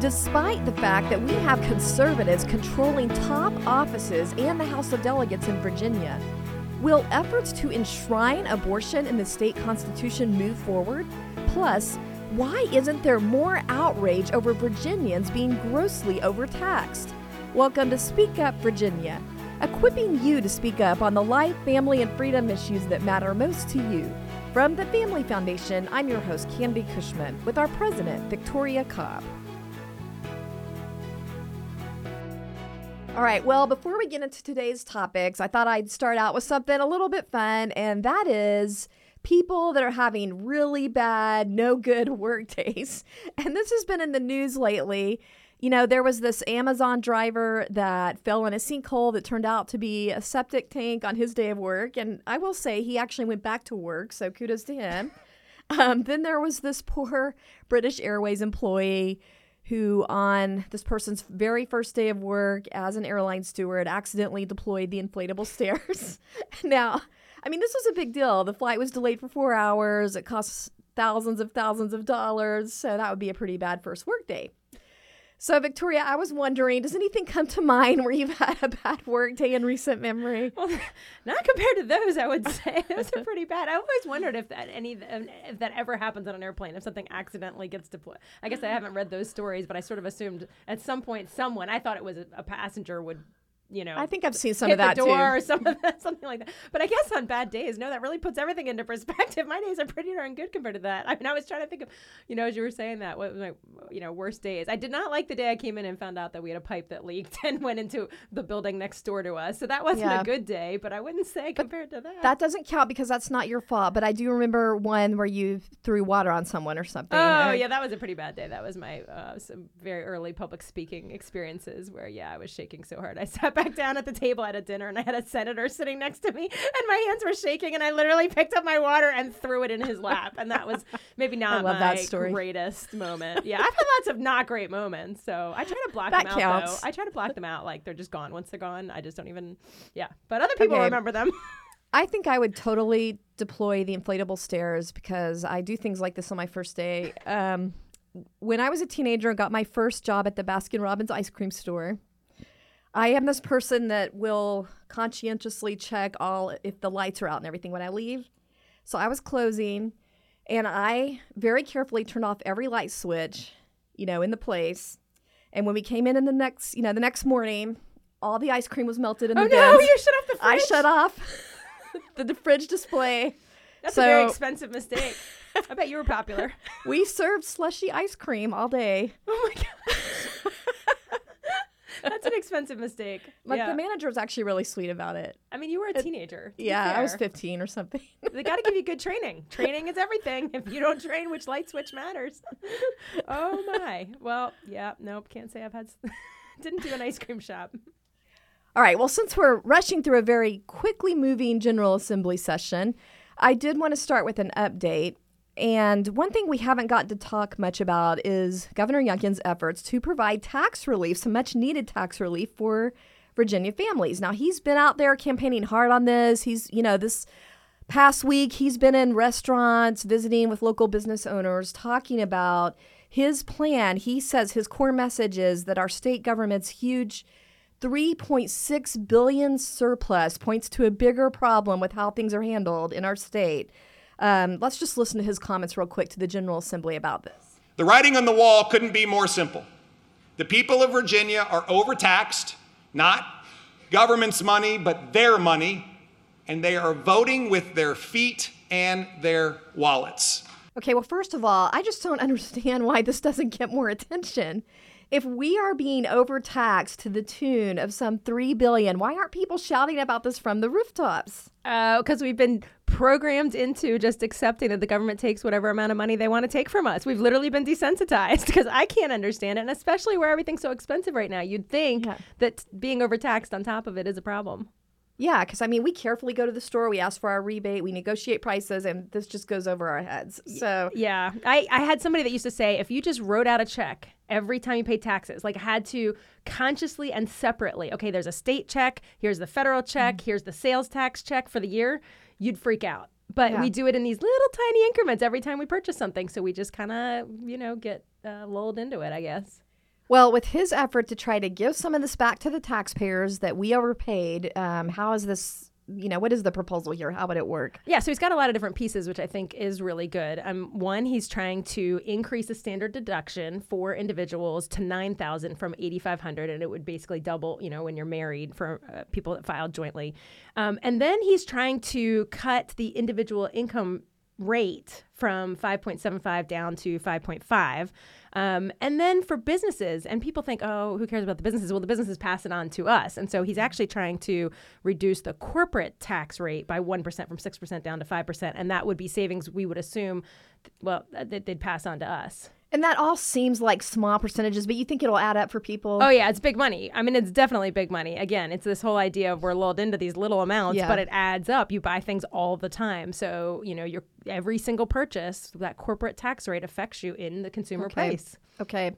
Despite the fact that we have conservatives controlling top offices and the House of Delegates in Virginia, will efforts to enshrine abortion in the state constitution move forward? Plus, why isn't there more outrage over Virginians being grossly overtaxed? Welcome to Speak Up Virginia, equipping you to speak up on the life, family, and freedom issues that matter most to you. From the Family Foundation, I'm your host, Candi Cushman, with our president, Victoria Cobb. All right, well, before we get into today's topics, I thought I'd start out with something a little bit fun, and that is people that are having really bad, no good work days. And this has been in the news lately. You know, there was this Amazon driver that fell in a sinkhole that turned out to be a septic tank on his day of work. And I will say he actually went back to work, so kudos to him. Um, then there was this poor British Airways employee who, on this person's very first day of work as an airline steward, accidentally deployed the inflatable stairs. now, I mean, this was a big deal. The flight was delayed for four hours, it costs thousands of thousands of dollars, so that would be a pretty bad first work day. So, Victoria, I was wondering, does anything come to mind where you've had a bad work day in recent memory? Well, not compared to those, I would say those are pretty bad. I always wondered if that any if that ever happens on an airplane, if something accidentally gets deployed. I guess I haven't read those stories, but I sort of assumed at some point someone I thought it was a, a passenger would you know, I think I've seen some of that door too. or some of that, something like that. But I guess on bad days, no, that really puts everything into perspective. My days are pretty darn good compared to that. I mean, I was trying to think of, you know, as you were saying that, what was my, you know, worst days. I did not like the day I came in and found out that we had a pipe that leaked and went into the building next door to us. So that wasn't Yeah. a good day, but I wouldn't say compared to that. That doesn't count because that's not your fault. But I do remember one where you threw water on someone or something. Oh I- yeah, that was a pretty bad day. That was my uh, some very early public speaking experiences where yeah, I was shaking so hard. I sat back down at the table at a dinner and I had a senator sitting next to me and my hands were shaking and I literally picked up my water and threw it in his lap and that was maybe not my that story. greatest moment. Yeah, I've had lots of not great moments, so I try to block That them out counts. though. I try to block them out like they're just gone. Once they're gone, I just don't even yeah. But other people Okay. remember them. I think I would totally deploy the inflatable stairs because I do things like this on my first day. Um, when I was a teenager and got my first job at the Baskin Robbins ice cream store, I am this person that will conscientiously check all if the lights are out and everything when I leave. So I was closing and I very carefully turned off every light switch, you know, in the place. And when we came in in the next, you know, the next morning, all the ice cream was melted in the oh the no, bins. you shut off the fridge. I shut off the, the fridge display. That's a very expensive mistake. I bet you were popular. We served slushy ice cream all day. Oh my gosh. That's an expensive mistake. Like yeah. the manager was actually really sweet about it. I mean, you were a teenager. Yeah, I was 15 or something. They got to give you good training. Training is everything. If you don't train, which light switch matters? oh my. Well, yeah. Nope. Can't say I've had. Didn't do an ice cream shop. all right, well, since we're rushing through a very quickly moving General Assembly session, I did want to start with an update. And one thing we haven't gotten to talk much about is Governor Youngkin's efforts to provide tax relief, some much needed tax relief for Virginia families. Now, he's been out there campaigning hard on this. He's, you know, this past week he's been in restaurants visiting with local business owners talking about his plan he says his core message is that our state government's huge 3.6 billion surplus points to a bigger problem with how things are handled in our state um, let's just listen to his comments real quick to the general assembly about this The writing on the wall couldn't be more simple. The people of Virginia are overtaxed, not government's money, but their money, and they are voting with their feet and their wallets. Okay, well, first of all, I just don't understand why this doesn't get more attention. If we are being overtaxed to the tune of some 3 billion, why aren't people shouting about this from the rooftops? Because we've been programmed into just accepting that the government takes whatever amount of money they want to take from us. We've literally been desensitized because I can't understand it. And especially where everything's so expensive right now, you'd think Yeah. that being overtaxed on top of it is a problem. Yeah, because I mean, we carefully go to the store, we ask for our rebate, we negotiate prices, and this just goes over our heads. So, Yeah. I, I had somebody that used to say if you just wrote out a check every time you paid taxes, like had to consciously and separately, okay, there's a state check, here's the federal check, mm. here's the sales tax check for the year, you'd freak out. But Yeah. we do it in these little tiny increments every time we purchase something. So we just kind of, you know, get uh, lulled into it, I guess. Well, with his effort to try to give some of this back to the taxpayers that we overpaid, um, how is this? You know, what is the proposal here? How would it work? Yeah, so he's got a lot of different pieces, which I think is really good. Um, one, he's trying to increase the standard deduction for individuals to nine thousand from eighty five hundred, and it would basically double. You know, when you're married for uh, people that filed jointly, um, and then he's trying to cut the individual income rate from 5.75 down to 5.5. Um, and then for businesses, and people think, oh, who cares about the businesses? Well, the businesses pass it on to us. And so he's actually trying to reduce the corporate tax rate by 1% from 6% down to 5%. And that would be savings we would assume, well, that they'd pass on to us. And that all seems like small percentages, but you think it'll add up for people? Oh yeah, it's big money. I mean, it's definitely big money. Again, it's this whole idea of we're lulled into these little amounts, Yeah. but it adds up. You buy things all the time, so you know your every single purchase that corporate tax rate affects you in the consumer Okay. price. Okay.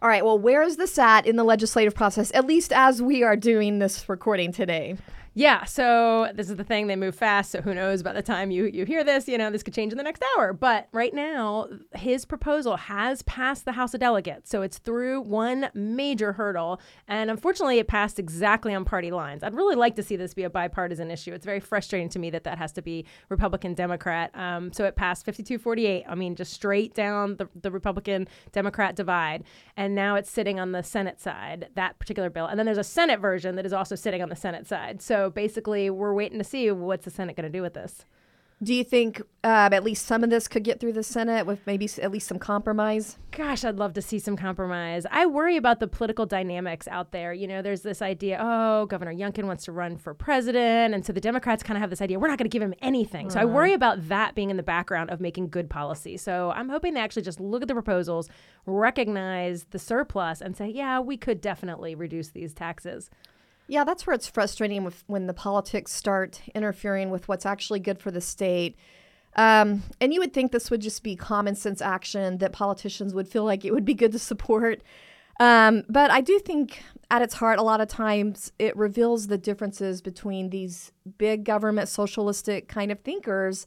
All right. Well, where is this at in the legislative process, at least as we are doing this recording today? Yeah, so this is the thing. They move fast, so who knows by the time you, you hear this, you know, this could change in the next hour. But right now, his proposal has passed the House of Delegates. So it's through one major hurdle. And unfortunately, it passed exactly on party lines. I'd really like to see this be a bipartisan issue. It's very frustrating to me that that has to be Republican Democrat. Um, so it passed 52 48. I mean, just straight down the, the Republican Democrat divide. And now it's sitting on the Senate side, that particular bill. And then there's a Senate version that is also sitting on the Senate side. So basically, we're waiting to see what's the Senate going to do with this. Do you think uh, at least some of this could get through the Senate with maybe at least some compromise? Gosh, I'd love to see some compromise. I worry about the political dynamics out there. You know, there's this idea, oh, Governor Youngkin wants to run for president. And so the Democrats kind of have this idea, we're not going to give him anything. So I worry about that being in the background of making good policy. So I'm hoping they actually just look at the proposals, recognize the surplus, and say, yeah, we could definitely reduce these taxes. Yeah, that's where it's frustrating with when the politics start interfering with what's actually good for the state. Um, and you would think this would just be common sense action that politicians would feel like it would be good to support. Um, but I do think at its heart, a lot of times it reveals the differences between these big government socialistic kind of thinkers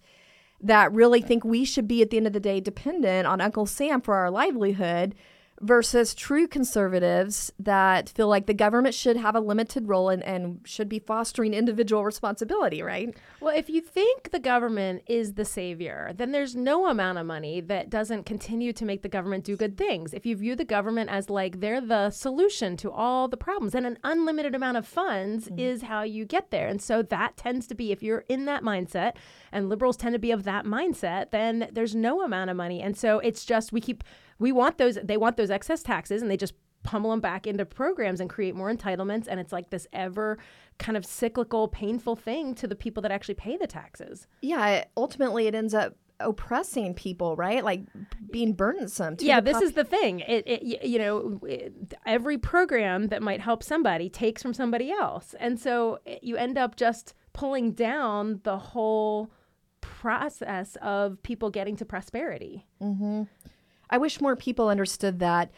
that really think we should be at the end of the day dependent on Uncle Sam for our livelihood versus true conservatives that feel like the government should have a limited role and, and should be fostering individual responsibility, right? Well, if you think the government is the savior, then there's no amount of money that doesn't continue to make the government do good things. If you view the government as like they're the solution to all the problems, then an unlimited amount of funds mm-hmm. is how you get there. And so that tends to be, if you're in that mindset, and liberals tend to be of that mindset, then there's no amount of money. And so it's just, we keep, we want those, they want those excess taxes and they just pummel them back into programs and create more entitlements. And it's like this ever kind of cyclical, painful thing to the people that actually pay the taxes. Yeah, ultimately it ends up oppressing people, right? Like being burdensome. To yeah, this pop- is the thing. It, it you know, it, every program that might help somebody takes from somebody else, and so it- you end up just pulling down the whole process of people getting to prosperity. Mm-hmm. I wish more people understood that.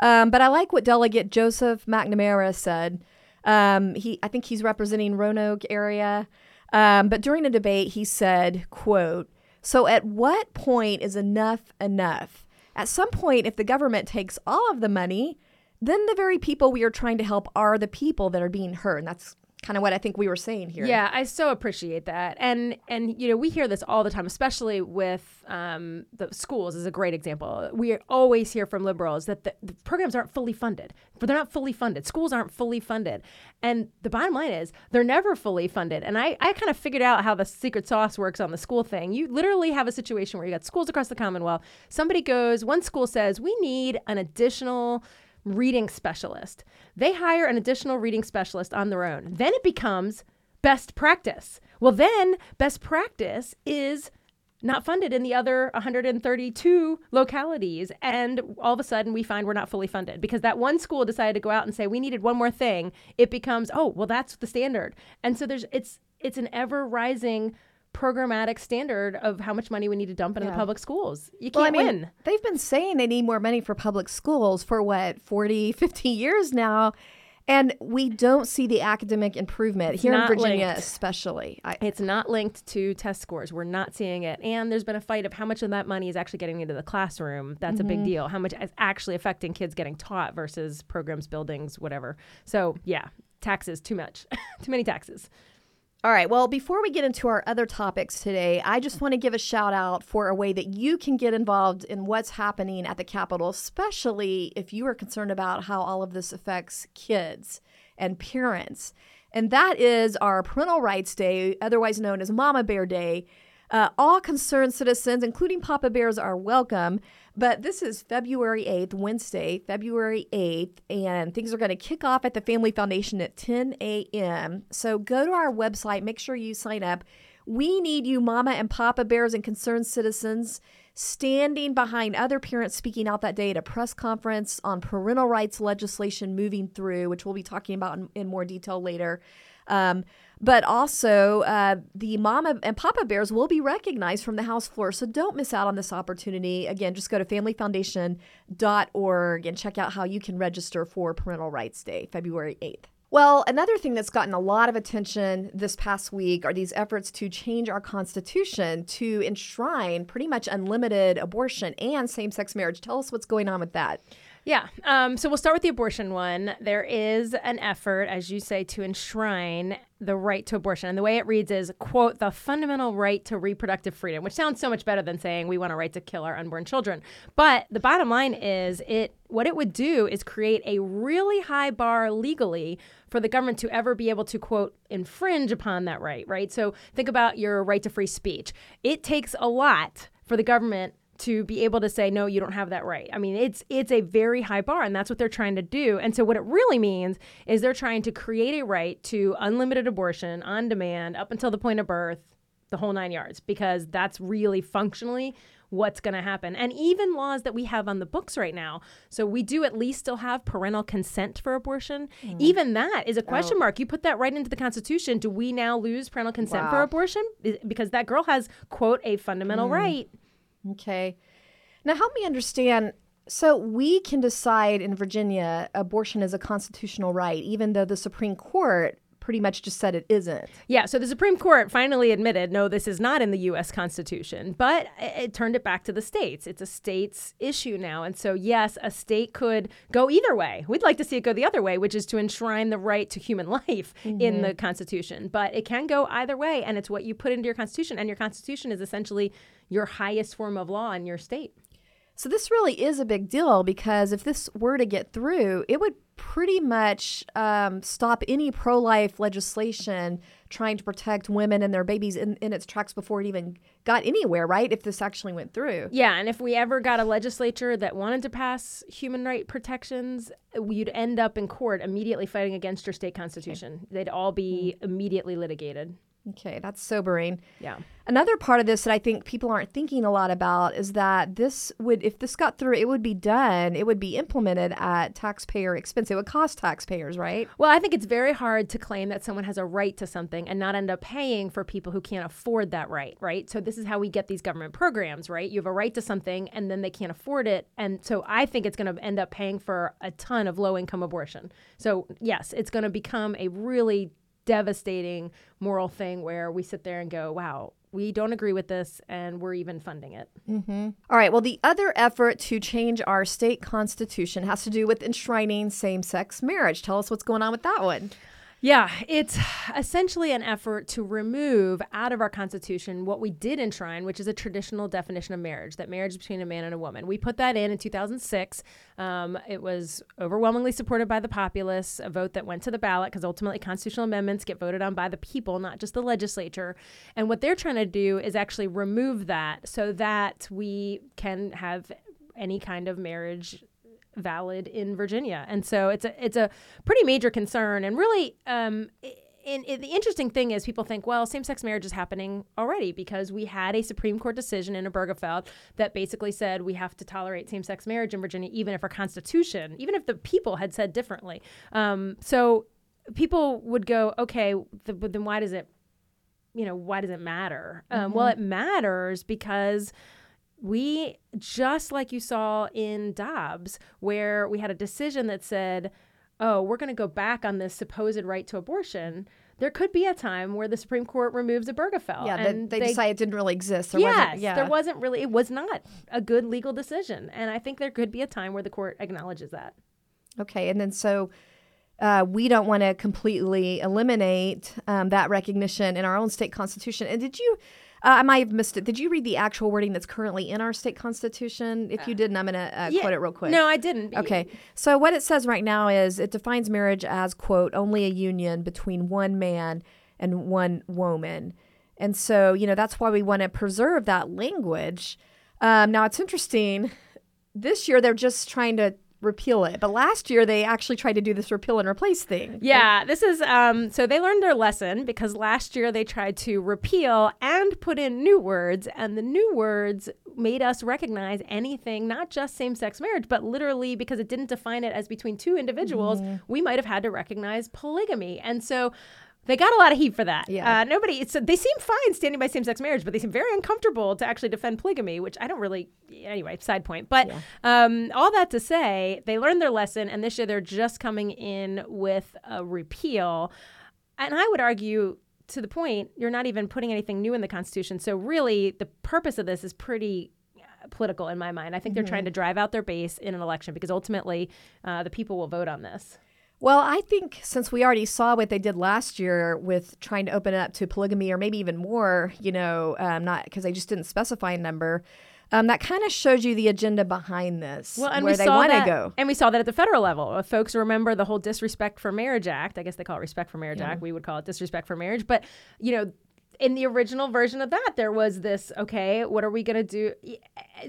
Um, but I like what Delegate Joseph McNamara said. Um, he, I think he's representing Roanoke area. Um, but during a debate, he said, "quote So at what point is enough enough? At some point, if the government takes all of the money, then the very people we are trying to help are the people that are being hurt." And that's kind of what I think we were saying here. Yeah, I so appreciate that, and and you know we hear this all the time, especially with um, the schools is a great example. We always hear from liberals that the, the programs aren't fully funded, they're not fully funded. Schools aren't fully funded, and the bottom line is they're never fully funded. And I I kind of figured out how the secret sauce works on the school thing. You literally have a situation where you got schools across the Commonwealth. Somebody goes, one school says we need an additional reading specialist. They hire an additional reading specialist on their own. Then it becomes best practice. Well, then best practice is not funded in the other 132 localities. And all of a sudden, we find we're not fully funded because that one school decided to go out and say we needed one more thing. It becomes, oh, well, that's the standard. And so there's it's it's an ever rising programmatic standard of how much money we need to dump into Yeah. the public schools. You can't I mean, win. they've been saying they need more money for public schools for what, 40, 50 years now. And we don't see the academic improvement It's here in Virginia, linked. especially. I, It's not linked to test scores. We're not seeing it. And there's been a fight of how much of that money is actually getting into the classroom. That's a big mm-hmm. deal. How much is actually affecting kids getting taught versus programs, buildings, whatever. So, yeah, taxes, too much. too many taxes. All right. Well, before we get into our other topics today, I just want to give a shout out for a way that you can get involved in what's happening at the Capitol, especially if you are concerned about how all of this affects kids and parents. And that is our Parental Rights Day, otherwise known as Mama Bear Day. Uh, all concerned citizens, including Papa Bears, are welcome. But this is February 8th, Wednesday, February 8th, and things are going to kick off at the Family Foundation at 10 a.m. So go to our website, make sure you sign up. We need you, Mama and Papa Bears, and concerned citizens standing behind other parents speaking out that day at a press conference on parental rights legislation moving through, which we'll be talking about in, in more detail later. Um, but also, uh, the Mama and Papa Bears will be recognized from the House floor. So don't miss out on this opportunity. Again, just go to familyfoundation.org and check out how you can register for Parental Rights Day, February 8th. Well, another thing that's gotten a lot of attention this past week are these efforts to change our Constitution to enshrine pretty much unlimited abortion and same sex marriage. Tell us what's going on with that. Yeah. Um, so we'll start with the abortion one. There is an effort, as you say, to enshrine the right to abortion. And the way it reads is, quote, the fundamental right to reproductive freedom, which sounds so much better than saying we want a right to kill our unborn children. But the bottom line is it what it would do is create a really high bar legally for the government to ever be able to quote infringe upon that right, right? So think about your right to free speech. It takes a lot for the government to be able to say no you don't have that right. I mean it's it's a very high bar and that's what they're trying to do. And so what it really means is they're trying to create a right to unlimited abortion on demand up until the point of birth the whole nine yards because that's really functionally what's going to happen. And even laws that we have on the books right now so we do at least still have parental consent for abortion. Mm-hmm. Even that is a question mark. You put that right into the constitution. Do we now lose parental consent for abortion? Because that girl has quote a fundamental mm. right Okay. Now, help me understand. So, we can decide in Virginia abortion is a constitutional right, even though the Supreme Court pretty much just said it isn't. Yeah, so the Supreme Court finally admitted, no, this is not in the U.S. Constitution, but it, it turned it back to the states. It's a state's issue now. And so, yes, a state could go either way. We'd like to see it go the other way, which is to enshrine the right to human life in the mm-hmm. Constitution. But it can go either way, and it's what you put into your Constitution. And your Constitution is essentially your highest form of law in your state. So, this really is a big deal because if this were to get through, it would pretty much um, stop any pro life legislation trying to protect women and their babies in, in its tracks before it even got anywhere, right? If this actually went through. Yeah, and if we ever got a legislature that wanted to pass human right protections, we'd end up in court immediately fighting against your state constitution. They'd all be immediately litigated. Okay, that's sobering. Yeah. Another part of this that I think people aren't thinking a lot about is that this would, if this got through, it would be done, it would be implemented at taxpayer expense. It would cost taxpayers, right? Well, I think it's very hard to claim that someone has a right to something and not end up paying for people who can't afford that right, right? So this is how we get these government programs, right? You have a right to something and then they can't afford it. And so I think it's going to end up paying for a ton of low income abortion. So, yes, it's going to become a really devastating moral thing where we sit there and go, wow, we don't agree with this and we're even funding it. Mm-hmm. All right. Well, the other effort to change our state constitution has to do with enshrining same sex marriage. Tell us what's going on with that one. Yeah, it's essentially an effort to remove out of our Constitution what we did enshrine, which is a traditional definition of marriage that marriage between a man and a woman. We put that in in 2006. Um, it was overwhelmingly supported by the populace, a vote that went to the ballot because ultimately constitutional amendments get voted on by the people, not just the legislature. And what they're trying to do is actually remove that so that we can have any kind of marriage valid in Virginia. And so it's a it's a pretty major concern and really um and, and the interesting thing is people think well same-sex marriage is happening already because we had a Supreme Court decision in Obergefell that basically said we have to tolerate same-sex marriage in Virginia even if our constitution even if the people had said differently. Um, so people would go okay th- but then why does it you know why does it matter? Um, well it matters because we just like you saw in Dobbs, where we had a decision that said oh, we're going to go back on this supposed right to abortion, there could be a time where the Supreme Court removes Obergefell. Yeah, and they, they, decided it didn't really exist. There yes, wasn't, yeah. there wasn't really. It was not a good legal decision, and I think there could be a time where the court acknowledges that. Okay, and then so uh, we don't want to completely eliminate um, that recognition in our own state constitution. And did you? Uh, I might have missed it. Did you read the actual wording that's currently in our state constitution? If you didn't, I'm going to uh, yeah. quote it real quick. No, I didn't. Okay. So what it says right now is it defines marriage as quote only a union between one man and one woman, and so you know that's why we want to preserve that language. Um, now it's interesting. This year they're just trying to repeal it. But last year they actually tried to do this repeal and replace thing. Yeah, this is um so they learned their lesson because last year they tried to repeal and put in new words and the new words made us recognize anything not just same-sex marriage but literally because it didn't define it as between two individuals, mm-hmm. we might have had to recognize polygamy. And so they got a lot of heat for that. Yeah. Uh, nobody. It's they seem fine standing by same-sex marriage, but they seem very uncomfortable to actually defend polygamy, which I don't really. Anyway, side point. But yeah. um, all that to say, they learned their lesson, and this year they're just coming in with a repeal. And I would argue, to the point, you're not even putting anything new in the Constitution. So really, the purpose of this is pretty uh, political in my mind. I think mm-hmm. they're trying to drive out their base in an election because ultimately, uh, the people will vote on this. Well, I think since we already saw what they did last year with trying to open it up to polygamy or maybe even more, you know, um, not because they just didn't specify a number. Um, that kind of shows you the agenda behind this, well, and where we they want to go. And we saw that at the federal level. If folks remember the whole Disrespect for Marriage Act. I guess they call it Respect for Marriage yeah. Act. We would call it Disrespect for Marriage. But, you know, in the original version of that, there was this okay, what are we going to do?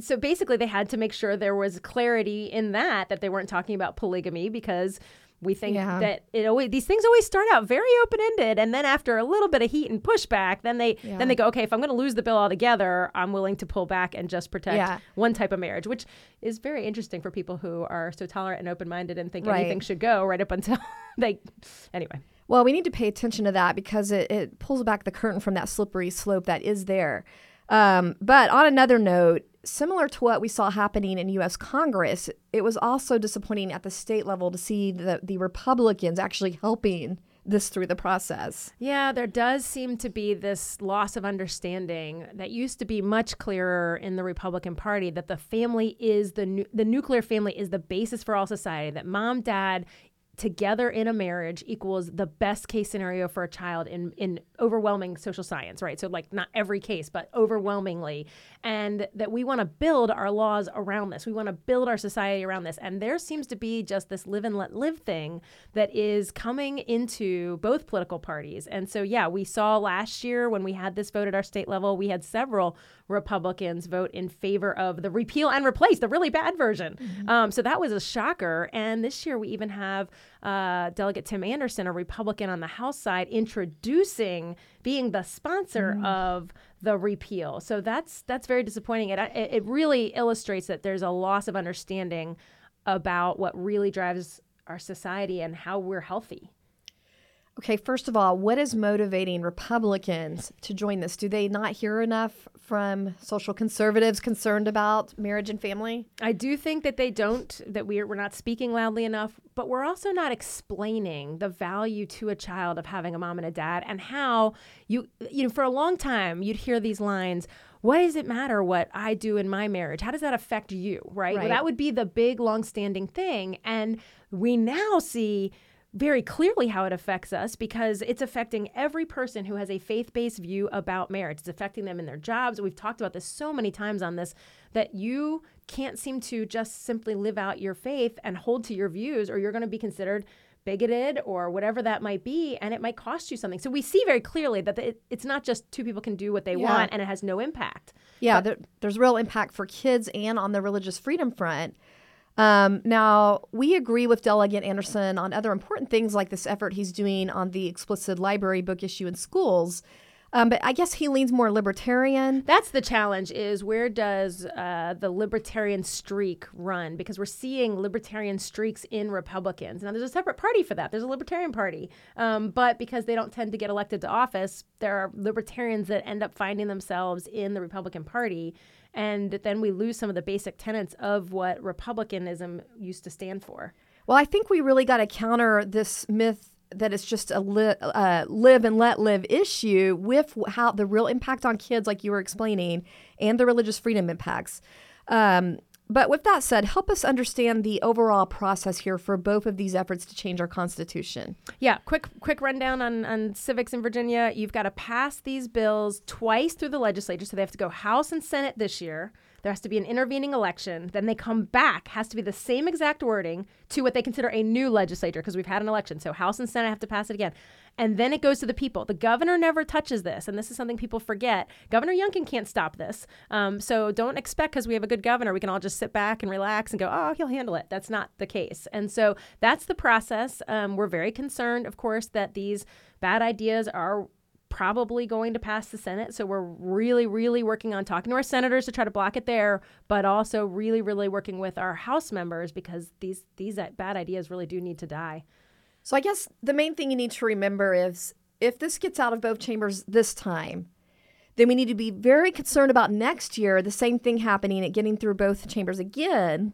So basically, they had to make sure there was clarity in that, that they weren't talking about polygamy because we think yeah. that it always these things always start out very open ended, and then after a little bit of heat and pushback, then they yeah. then they go, okay, if I'm going to lose the bill altogether, I'm willing to pull back and just protect yeah. one type of marriage, which is very interesting for people who are so tolerant and open minded and think right. anything should go right up until they. Anyway. Well, we need to pay attention to that because it, it pulls back the curtain from that slippery slope that is there. Um, but on another note, similar to what we saw happening in U.S. Congress, it was also disappointing at the state level to see the, the Republicans actually helping this through the process. Yeah, there does seem to be this loss of understanding that used to be much clearer in the Republican Party that the family is the nu- the nuclear family is the basis for all society that mom dad together in a marriage equals the best case scenario for a child in in overwhelming social science, right? So like not every case, but overwhelmingly, and that we want to build our laws around this. We want to build our society around this. And there seems to be just this live and let live thing that is coming into both political parties. And so yeah, we saw last year when we had this vote at our state level, we had several Republicans vote in favor of the repeal and replace the really bad version. Mm-hmm. Um, so that was a shocker. And this year we even have uh, Delegate Tim Anderson, a Republican on the House side, introducing being the sponsor mm. of the repeal. So that's that's very disappointing. It it really illustrates that there's a loss of understanding about what really drives our society and how we're healthy. Okay, first of all, what is motivating Republicans to join this? Do they not hear enough from social conservatives concerned about marriage and family? I do think that they don't, that we're, we're not speaking loudly enough, but we're also not explaining the value to a child of having a mom and a dad and how you, you know, for a long time, you'd hear these lines what does it matter what I do in my marriage? How does that affect you? Right. right. Well, that would be the big, long-standing thing. And we now see very clearly how it affects us because it's affecting every person who has a faith based view about marriage. It's affecting them in their jobs. We've talked about this so many times on this that you can't seem to just simply live out your faith and hold to your views, or you're going to be considered bigoted or whatever that might be, and it might cost you something. So we see very clearly that it, it's not just two people can do what they yeah. want and it has no impact. Yeah, there, there's real impact for kids and on the religious freedom front. Um, now, we agree with Delegate Anderson on other important things like this effort he's doing on the explicit library book issue in schools. Um, but I guess he leans more libertarian. That's the challenge: is where does uh, the libertarian streak run? Because we're seeing libertarian streaks in Republicans. Now, there's a separate party for that. There's a Libertarian Party, um, but because they don't tend to get elected to office, there are libertarians that end up finding themselves in the Republican Party and then we lose some of the basic tenets of what republicanism used to stand for. Well, I think we really got to counter this myth that it's just a li- uh, live and let live issue with how the real impact on kids, like you were explaining, and the religious freedom impacts. Um, but with that said, help us understand the overall process here for both of these efforts to change our constitution. Yeah, quick quick rundown on, on civics in Virginia. You've got to pass these bills twice through the legislature, so they have to go House and Senate this year. There has to be an intervening election. Then they come back, has to be the same exact wording to what they consider a new legislature because we've had an election. So House and Senate have to pass it again. And then it goes to the people. The governor never touches this. And this is something people forget. Governor Youngkin can't stop this. Um, so don't expect because we have a good governor, we can all just sit back and relax and go, oh, he'll handle it. That's not the case. And so that's the process. Um, we're very concerned, of course, that these bad ideas are probably going to pass the Senate. So we're really, really working on talking to our senators to try to block it there, but also really, really working with our House members because these these bad ideas really do need to die. So I guess the main thing you need to remember is if this gets out of both chambers this time, then we need to be very concerned about next year the same thing happening and getting through both chambers again.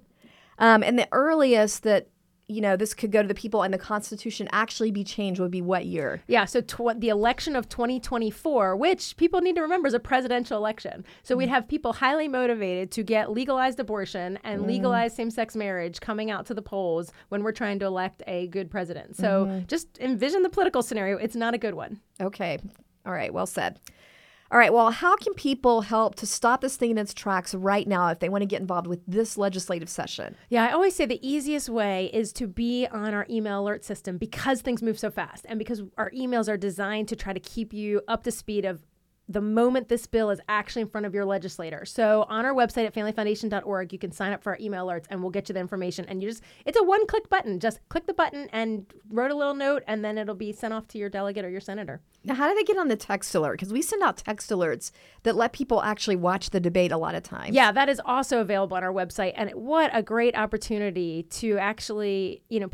Um, and the earliest that you know, this could go to the people and the Constitution actually be changed would be what year? Yeah, so tw- the election of 2024, which people need to remember is a presidential election. So mm. we'd have people highly motivated to get legalized abortion and mm. legalized same sex marriage coming out to the polls when we're trying to elect a good president. So mm. just envision the political scenario. It's not a good one. Okay. All right. Well said. All right. Well, how can people help to stop this thing in its tracks right now if they want to get involved with this legislative session? Yeah, I always say the easiest way is to be on our email alert system because things move so fast and because our emails are designed to try to keep you up to speed of the moment this bill is actually in front of your legislator. So on our website at familyfoundation.org, you can sign up for our email alerts and we'll get you the information. And you just, it's a one click button. Just click the button and wrote a little note, and then it'll be sent off to your delegate or your senator. Now, how do they get on the text alert? Because we send out text alerts that let people actually watch the debate a lot of times. Yeah, that is also available on our website. And what a great opportunity to actually, you know,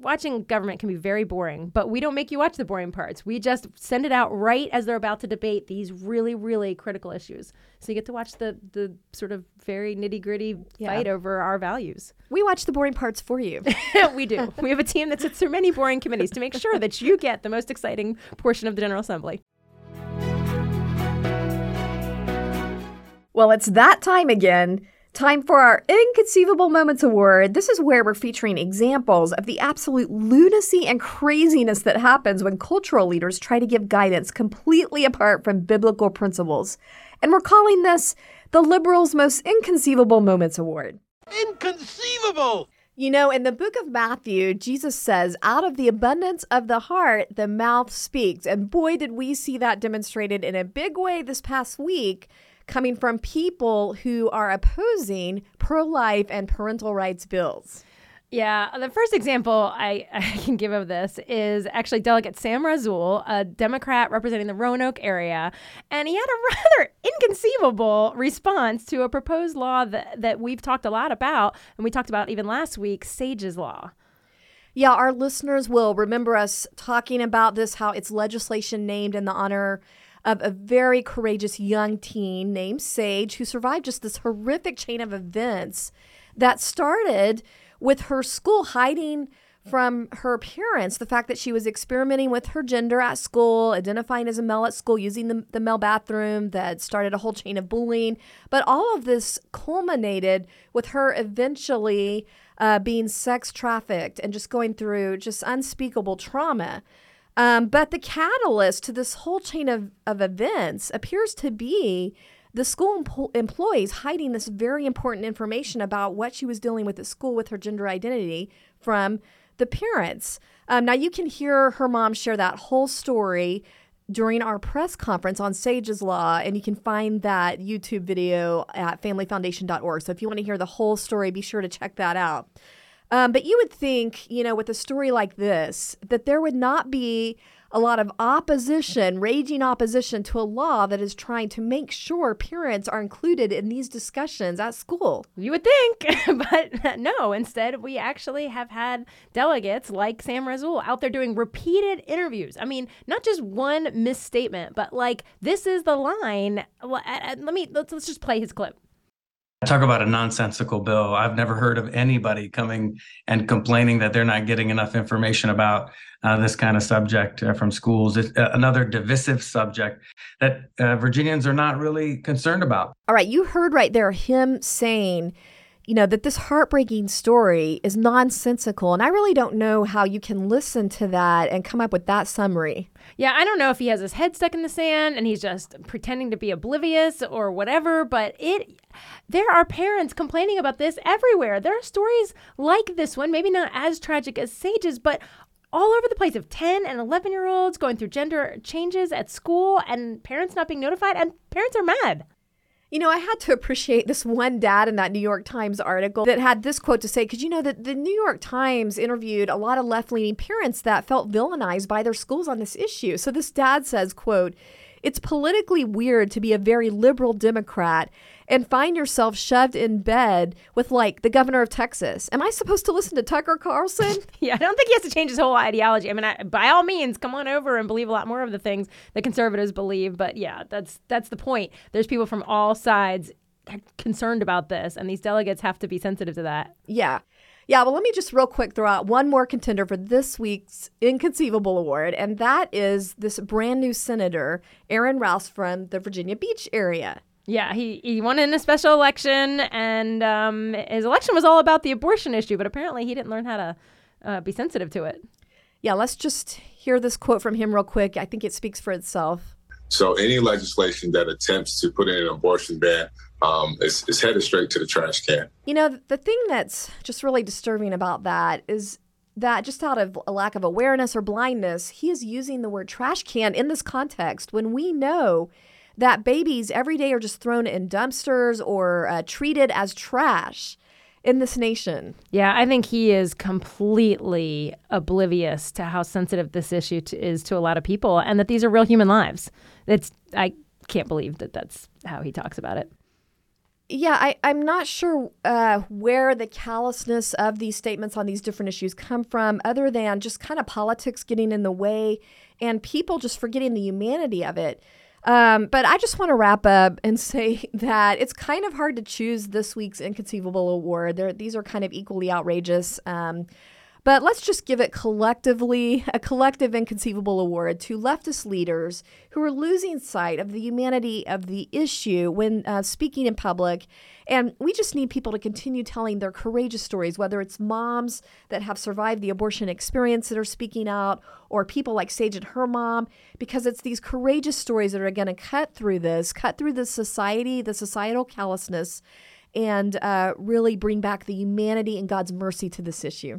watching government can be very boring, but we don't make you watch the boring parts. We just send it out right as they're about to debate these really, really critical issues. So you get to watch the the sort of very nitty gritty yeah. fight over our values. We watch the boring parts for you. we do. We have a team that sits through many boring committees to make sure that you get the most exciting portion of the General Assembly. Well, it's that time again. Time for our Inconceivable Moments Award. This is where we're featuring examples of the absolute lunacy and craziness that happens when cultural leaders try to give guidance completely apart from biblical principles. And we're calling this the Liberals' Most Inconceivable Moments Award. Inconceivable! You know, in the book of Matthew, Jesus says, out of the abundance of the heart, the mouth speaks. And boy, did we see that demonstrated in a big way this past week coming from people who are opposing pro life and parental rights bills. Yeah, the first example I, I, can give of this is actually Delegate Sam Rasoul, a Democrat representing the Roanoke area, and he had a rather inconceivable response to a proposed law that, that we've talked a lot about, and we talked about even last week, Sage's Law. Yeah, our listeners will remember us talking about this, how it's legislation named in the honor of a very courageous young teen named Sage who survived just this horrific chain of events that started with her school hiding from her parents the fact that she was experimenting with her gender at school, identifying as a male at school, using the, the male bathroom that started a whole chain of bullying. But all of this culminated with her eventually uh, being sex trafficked and just going through just unspeakable trauma. Um, but the catalyst to this whole chain of, of events appears to be the school em- employees hiding this very important information about what she was dealing with at school with her gender identity from the parents. Um, now, you can hear her mom share that whole story during our press conference on Sage's Law, and you can find that YouTube video at familyfoundation.org. So if you want to hear the whole story, be sure to check that out. Um, but you would think, you know, with a story like this, that there would not be a lot of opposition, raging opposition to a law that is trying to make sure parents are included in these discussions at school. You would think, but no. Instead, we actually have had delegates like Sam Rasoul out there doing repeated interviews. I mean, not just one misstatement, but like this is the line. Let me let's, let's just play his clip. Talk about a nonsensical bill. I've never heard of anybody coming and complaining that they're not getting enough information about uh, this kind of subject uh, from schools. It's uh, another divisive subject that uh, Virginians are not really concerned about. All right, you heard right there him saying, you know, that this heartbreaking story is nonsensical. And I really don't know how you can listen to that and come up with that summary. Yeah, I don't know if he has his head stuck in the sand and he's just pretending to be oblivious or whatever, but it there are parents complaining about this everywhere. There are stories like this one, maybe not as tragic as Sage's, but all over the place of 10 and 11 year olds going through gender changes at school and parents not being notified, and parents are mad. You know, I had to appreciate this one dad in that New York Times article that had this quote to say, because you know that the New York Times interviewed a lot of left leaning parents that felt villainized by their schools on this issue. So this dad says, quote, it's politically weird to be a very liberal Democrat and find yourself shoved in bed with like the governor of Texas. Am I supposed to listen to Tucker Carlson? yeah, I don't think he has to change his whole ideology. I mean, I, by all means, come on over and believe a lot more of the things the conservatives believe. But yeah, that's that's the point. There's people from all sides concerned about this, and these delegates have to be sensitive to that. Yeah. Yeah, well, let me just real quick throw out one more contender for this week's Inconceivable Award, and that is this brand new senator, Aaron Rouse from the Virginia Beach area. Yeah, he, he won in a special election, and um, his election was all about the abortion issue, but apparently he didn't learn how to uh, be sensitive to it. Yeah, let's just hear this quote from him real quick. I think it speaks for itself. So, any legislation that attempts to put in an abortion ban um, is, is headed straight to the trash can. You know, the thing that's just really disturbing about that is that just out of a lack of awareness or blindness, he is using the word trash can in this context when we know that babies every day are just thrown in dumpsters or uh, treated as trash in this nation. Yeah, I think he is completely oblivious to how sensitive this issue to, is to a lot of people and that these are real human lives. It's I can't believe that that's how he talks about it. Yeah, I, I'm not sure uh, where the callousness of these statements on these different issues come from, other than just kind of politics getting in the way and people just forgetting the humanity of it. Um, but I just want to wrap up and say that it's kind of hard to choose this week's Inconceivable Award. They're, these are kind of equally outrageous. Um, but let's just give it collectively a collective inconceivable award to leftist leaders who are losing sight of the humanity of the issue when uh, speaking in public. And we just need people to continue telling their courageous stories, whether it's moms that have survived the abortion experience that are speaking out, or people like Sage and her mom, because it's these courageous stories that are going to cut through this, cut through the society, the societal callousness, and uh, really bring back the humanity and God's mercy to this issue.